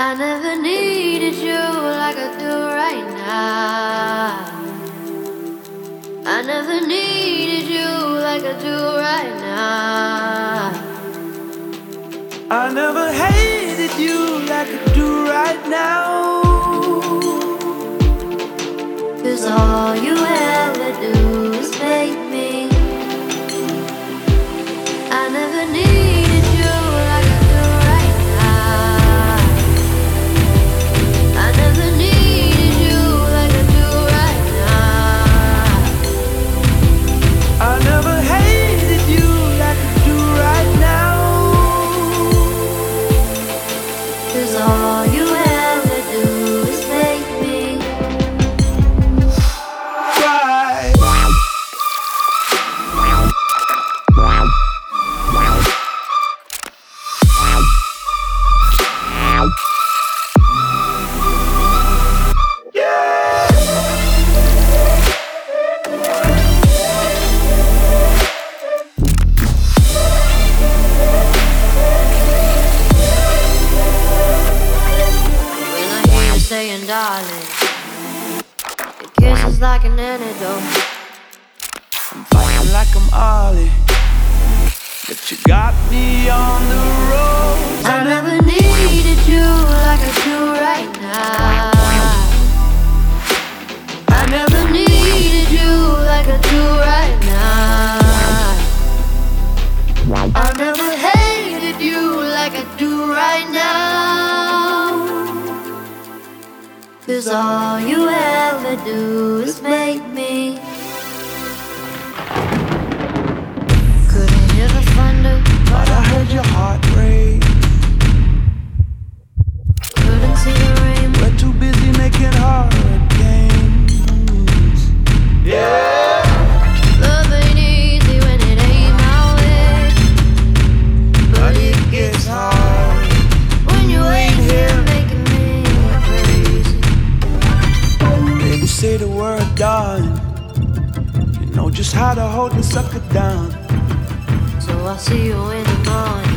I never needed you like I do right now. I never needed you like I do right now. I never hated you like I do right now. Cause all you ever is like an antidote. I'm fighting like I'm Ollie. But you got me on the road. I never needed you like I do right now. I never needed you like I do right now. I never hated you like I do right now. Cause all you ever do is make me. Know just how to hold the sucker down. So I'll see you in the morning.